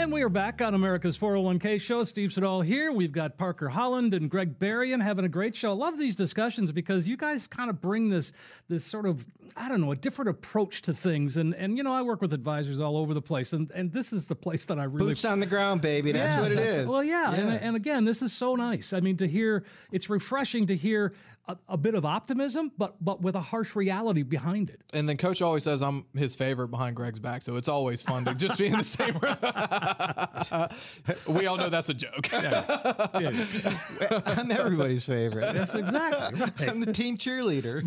And we are back on America's 401k show. Steve Siddall here. We've got Parker Holland and Greg Berrien having a great show. I love these discussions because you guys kind of bring this this sort of I don't know a different approach to things. And and you know I work with advisors all over the place, and and this is the place that I really boots on the ground, baby. That's yeah, what it that's, is. Well, yeah, yeah. And, and again, this is so nice. I mean, to hear it's refreshing to hear a, a, bit of optimism, but but with a harsh reality behind it. And then Coach always says I'm his favorite behind Greg's back, so it's always fun to just be in the same room. we all know that's a joke. Yeah. Yeah. I'm everybody's favorite. That's exactly. Right. I'm the team cheerleader.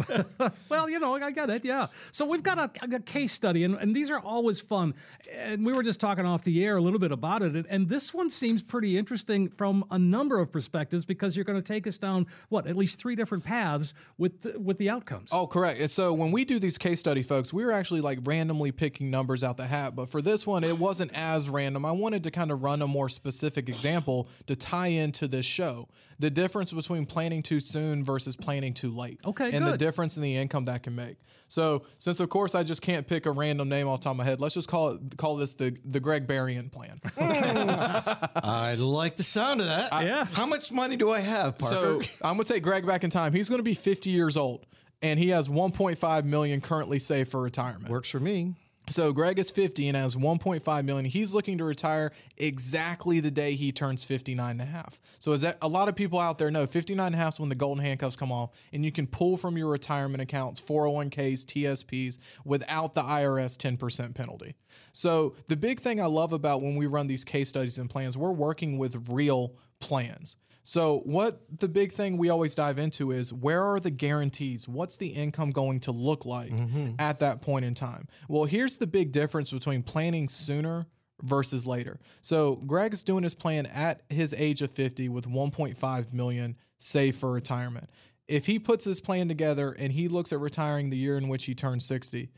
well, you know, I get it. Yeah. So we've got a, a, case study, and, and these are always fun. And we were just talking off the air a little bit about it, and, and this one seems pretty interesting from a number of perspectives because you're going to take us down what at least three different paths with the, with the outcomes. Oh, correct. And so when we do these case study, folks, we're actually like randomly picking numbers out the hat. But for this one, it wasn't as random. I wanted to kind of run a more specific example to tie into this show. The difference between planning too soon versus planning too late. Okay, and good. the difference in the income that can make. So since of course I just can't pick a random name off the top of my head, let's just call it call this the the Greg Berrien plan. I like the sound of that. yeah. How much money do I have, Parker? So I'm gonna take Greg back in time. He's gonna be 50 years old, and he has 1.5 million currently saved for retirement. Works for me. So Greg is 50 and has 1.5 million. He's looking to retire exactly the day he turns 59 and a half. So as a lot of people out there know, 59 and a half is when the golden handcuffs come off and you can pull from your retirement accounts, 401ks, TSPs without the IRS 10% penalty. So the big thing I love about when we run these case studies and plans, we're working with real plans. So, what the big thing we always dive into is where are the guarantees? What's the income going to look like mm-hmm. at that point in time? Well, here's the big difference between planning sooner versus later. So, Greg's doing his plan at his age of 50 with 1.5 million saved for retirement. If he puts his plan together and he looks at retiring the year in which he turns 60,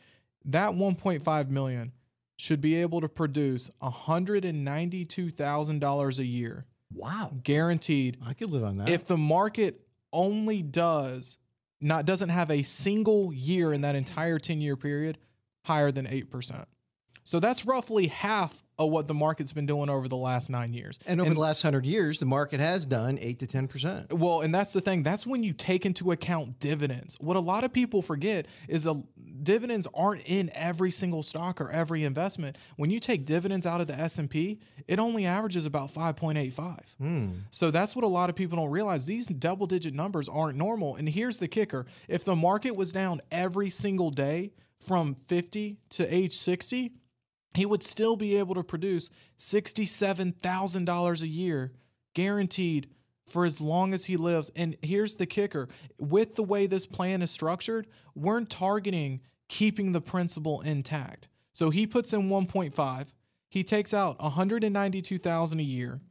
that 1.5 million should be able to produce $192,000 a year Wow. Guaranteed. I could live on that. If the market only does not doesn't have a single year in that entire 10 year period higher than 8%. So that's roughly half of what the market's been doing over the last nine years. And over and, the last hundred years, the market has done eight to 10%. Well, and that's the thing. That's when you take into account dividends. What a lot of people forget is a, dividends aren't in every single stock or every investment. When you take dividends out of the S&P, it only averages about 5.85. Hmm. So that's what a lot of people don't realize. These double digit numbers aren't normal. And here's the kicker. If the market was down every single day from 50 to age 60, he would still be able to produce $67,000 a year guaranteed for as long as he lives. And here's the kicker with the way this plan is structured, we're targeting keeping the principal intact. So he puts in 1.5, he takes out 192,000 a year.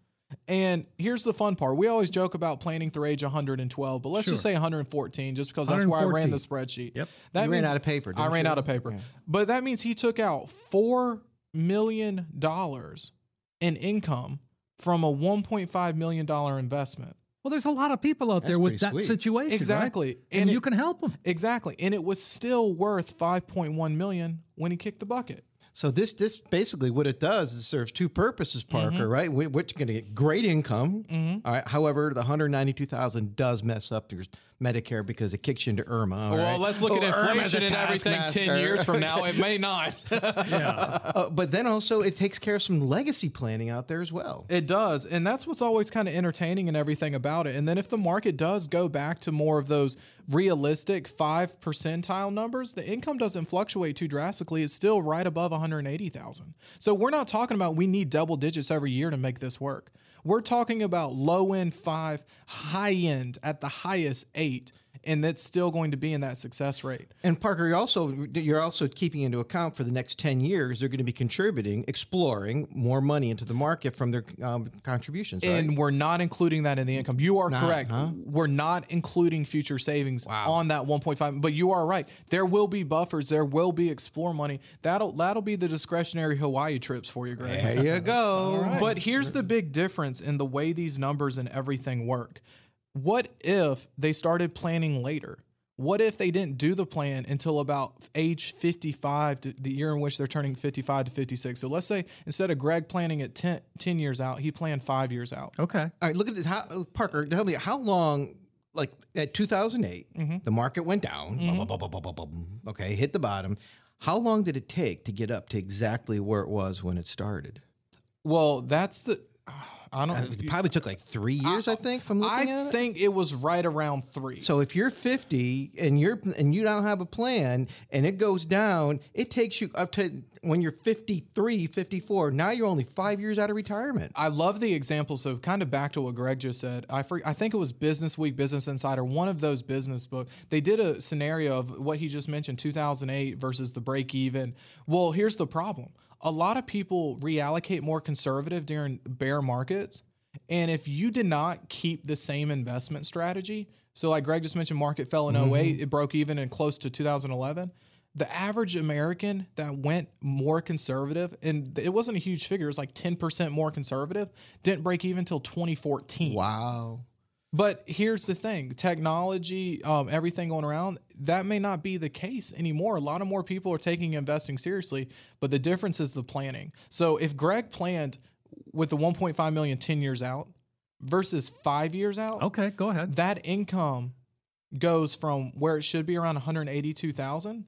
And here's the fun part. We always joke about planning through age 112, but let's sure. just say 114 just because that's where I ran the spreadsheet. Yep. That you ran out of paper. I ran you? out of paper. Yeah. But that means he took out 4 million dollars in income from a 1.5 million dollar investment. Well, there's a lot of people out That's there with that sweet. situation, exactly, right? and, and it, you can help them exactly. And it was still worth 5.1 million when he kicked the bucket. So this this basically what it does is it serves two purposes, Parker. Mm-hmm. Right, we, are going to get great income. Mm-hmm. All right. However, the 192,000 does mess up your Medicare because it kicks you into IRMAA. well, right? let's look oh, at inflation and everything master. 10 years from now. It may not. yeah. Uh, but then also it takes care of some legacy planning out there as well. It does. And that's what's always kind of entertaining and everything about it. And then if the market does go back to more of those realistic five percentile numbers, the income doesn't fluctuate too drastically. It's still right above 180,000. So we're not talking about we need double digits every year to make this work. We're talking about low end five, high end at the highest eight. And that's still going to be in that success rate. And Parker, you're also you're also keeping into account for the next ten years they're going to be contributing, exploring more money into the market from their um, contributions. Right? And we're not including that in the income. You are Not, correct. huh? We're not including future savings on that 1.5. But you are right. There will be buffers. There will be explore money. That'll that'll be the discretionary Hawaii trips for you, Greg. there you go. But here's the big difference in the way these numbers and everything work. What if they started planning later? What if they didn't do the plan until about age 55, to the year in which they're turning 55 to 56? So let's say instead of Greg planning it 10, 10 years out, he planned five years out. Okay. All right, look at this. How, uh, Parker, tell me how long, like at 2008, the market went down. bum, okay, hit the bottom. How long did it take to get up to exactly where it was when it started? Well, that's the. I Uh, don't. It probably took like three years, I, think, from looking I at it. I think it was right around three. So if you're 50 and you're and you don't have a plan and it goes down, it takes you up to when you're 53, 54. Now you're only five years out of retirement. I love the example. So, kind of back to what Greg just said. I I think it was Business Week, Business Insider, one of those business books. They did a scenario of what he just mentioned, 2008 versus the break even. Well, here's the problem. A lot of people reallocate more conservative during bear markets. And if you did not keep the same investment strategy, so like Greg just mentioned, market fell in 8 it broke even in close to 2011. The average American that went more conservative, and it wasn't a huge figure, it was like 10% more conservative, didn't break even until 2014. Wow. But here's the thing technology, um, everything going around, that may not be the case anymore. A lot of more people are taking investing seriously, but the difference is the planning. So if Greg planned with the 1.5 million 10 years out versus five years out, Okay. Go ahead. that income goes from where it should be around 182,000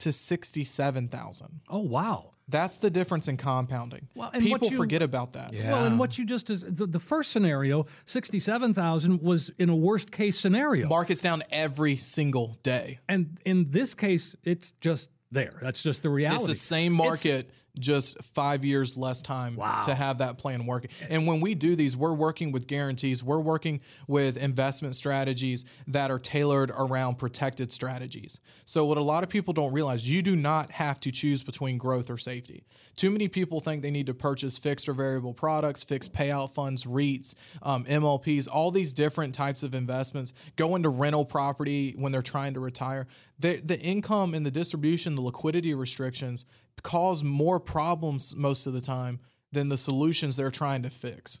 to 67,000. Oh wow. That's the difference in compounding. Well, and People you- forget about that. Yeah. Well, and what you just is the, the first scenario, sixty-seven thousand, was in a worst-case scenario, Market's down every single day. and in this case, it's just there. That's just the reality. It's the same market, just five years less time to have that plan working. And when we do these, we're working with guarantees. We're working with investment strategies that are tailored around protected strategies. So what a lot of people don't realize, you do not have to choose between growth or safety. Too many people think they need to purchase fixed or variable products, fixed payout funds, REITs, um, MLPs, all these different types of investments. Go into rental property when they're trying to retire. The, the income and the distribution, the liquidity restrictions cause more problems most of the time than the solutions they're trying to fix.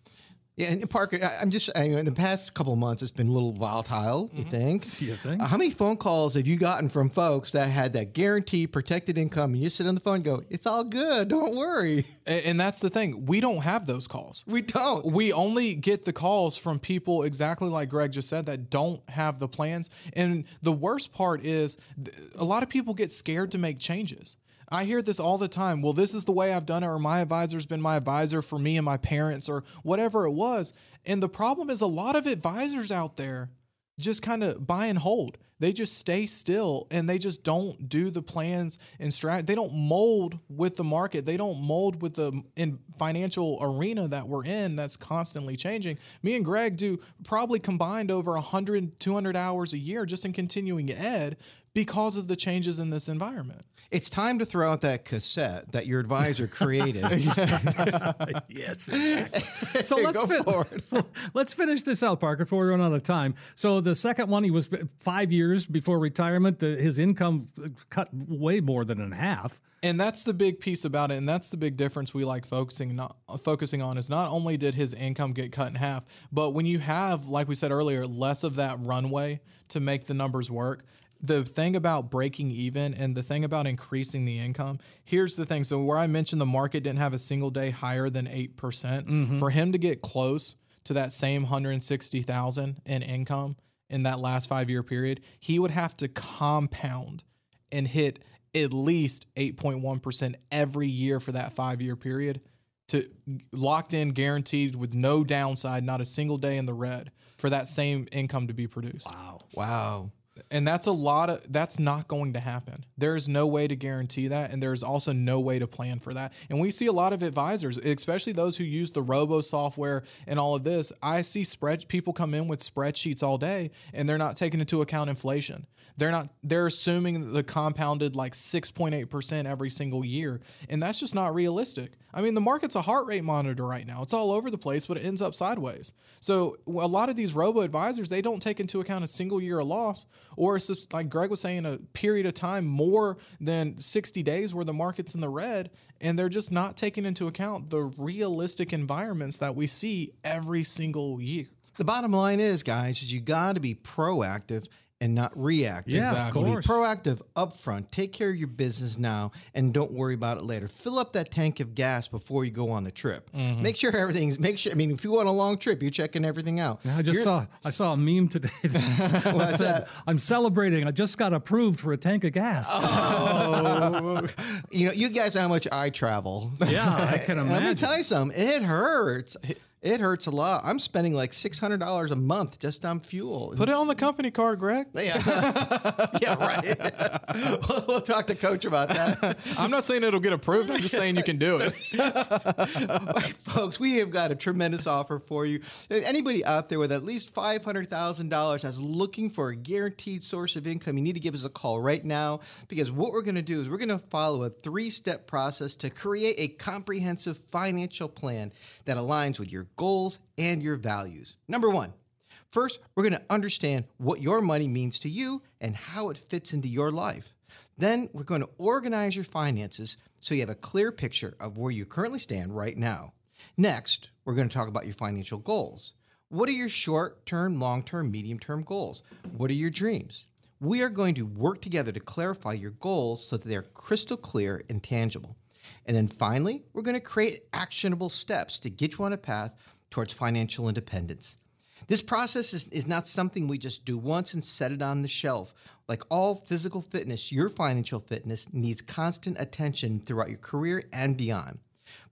Yeah, and Parker, I, I'm just I, in the past couple of months, it's been a little volatile. You think? You think? Uh, how many phone calls have you gotten from folks that had that guaranteed protected income? And you sit on the phone and go, "It's all good. Don't worry." A- And that's the thing. We don't have those calls. We don't. We only get the calls from people exactly like Greg just said that don't have the plans. And the worst part is th- a lot of people get scared to make changes. I hear this all the time. Well, this is the way I've done it, or my advisor's been my advisor for me and my parents, or whatever it was. And the problem is a lot of advisors out there just kind of buy and hold. They just stay still and they just don't do the plans and strat. They don't mold with the market. They don't mold with the in financial arena that we're in that's constantly changing. Me and Greg do probably combined over 100, 200 hours a year just in continuing ed because of the changes in this environment. It's time to throw out that cassette that your advisor created. yes. exactly. So let's Go fin- let's finish this out, Parker, before we run out of time. So the second one, he was five years before retirement. His income cut way more than in half. And that's the big piece about it, and that's the big difference we like focusing not focusing on is not only did his income get cut in half, but when you have, like we said earlier, less of that runway to make the numbers work. The thing about breaking even and the thing about increasing the income, here's the thing. So where I mentioned the market didn't have a single day higher than eight percent, mm-hmm. for him to get close to that same 160,000 in income in that last five year period, he would have to compound and hit at least 8.1% every year for that five year period to locked in, guaranteed with no downside, not a single day in the red for that same income to be produced. Wow. wow. And that's a lot of that's not going to happen. There's no way to guarantee that and there's also no way to plan for that. And we see a lot of advisors, especially those who use the robo software and all of this. I see spread people come in with spreadsheets all day and they're not taking into account inflation. They're not they're assuming the compounded like 6.8% every single year and that's just not realistic. I mean, the market's a heart rate monitor right now. It's all over the place, but it ends up sideways. So a lot of these robo advisors, they don't take into account a single year of loss, or just, like Greg was saying, a period of time more than 60 days where the market's in the red, and they're just not taking into account the realistic environments that we see every single year. The bottom line is, guys, is you got to be proactive and not react. Yeah, of Exactly. Be course. proactive upfront. Take care of your business now and don't worry about it later. Fill up that tank of gas before you go on the trip. Mm-hmm. Make sure everything's make sure I mean if you go on a long trip, you're checking everything out. I just You're- saw I saw a meme today that's, that What's said, that? "I'm celebrating. I just got approved for a tank of gas." Oh, you know, you guys know how much I travel. Yeah, I can imagine. Let me imagine. tell you something. It hurts. It hurts a lot. I'm spending like six hundred dollars a month just on fuel. Put it on the company card, Greg. Yeah, yeah, right. we'll, we'll talk to Coach about that. I'm not saying it'll get approved. I'm just saying you can do it. Folks, we have got a tremendous offer for you. Anybody out there with at least $500,000 that's looking for a guaranteed source of income, you need to give us a call right now because what we're going to do is we're going to follow a three step process to create a comprehensive financial plan that aligns with your goals and your values. Number one, First, we're going to understand what your money means to you and how it fits into your life. Then, we're going to organize your finances so you have a clear picture of where you currently stand right now. Next, we're going to talk about your financial goals. What are your short term, long term, medium term goals? What are your dreams? We are going to work together to clarify your goals so that they're crystal clear and tangible. And then finally, we're going to create actionable steps to get you on a path towards financial independence. This process is, is not something we just do once and set it on the shelf. Like all physical fitness, your financial fitness needs constant attention throughout your career and beyond.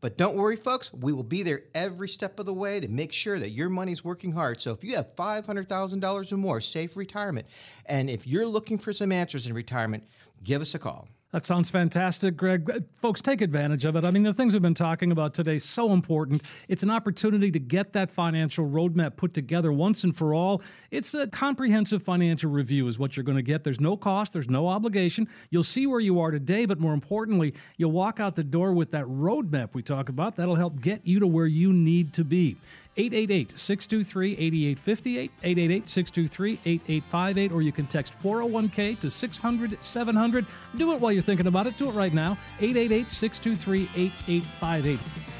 But don't worry, folks, we will be there every step of the way to make sure that your money's working hard. So if you have $500,000 or more, safe retirement, and if you're looking for some answers in retirement, give us a call. That sounds fantastic, Greg. Uh, Folks, take advantage of it. I mean, the things we've been talking about today so important. It's an opportunity to get that financial roadmap put together once and for all. It's a comprehensive financial review is what you're going to get. There's no cost, there's no obligation. You'll see where you are today, but more importantly, you'll walk out the door with that roadmap we talk about. That'll help get you to where you need to be. 888 623 8858, 888 623 8858, or you can text 401k to 600 700. Do it while you're thinking about it. Do it right now. 888 623 8858.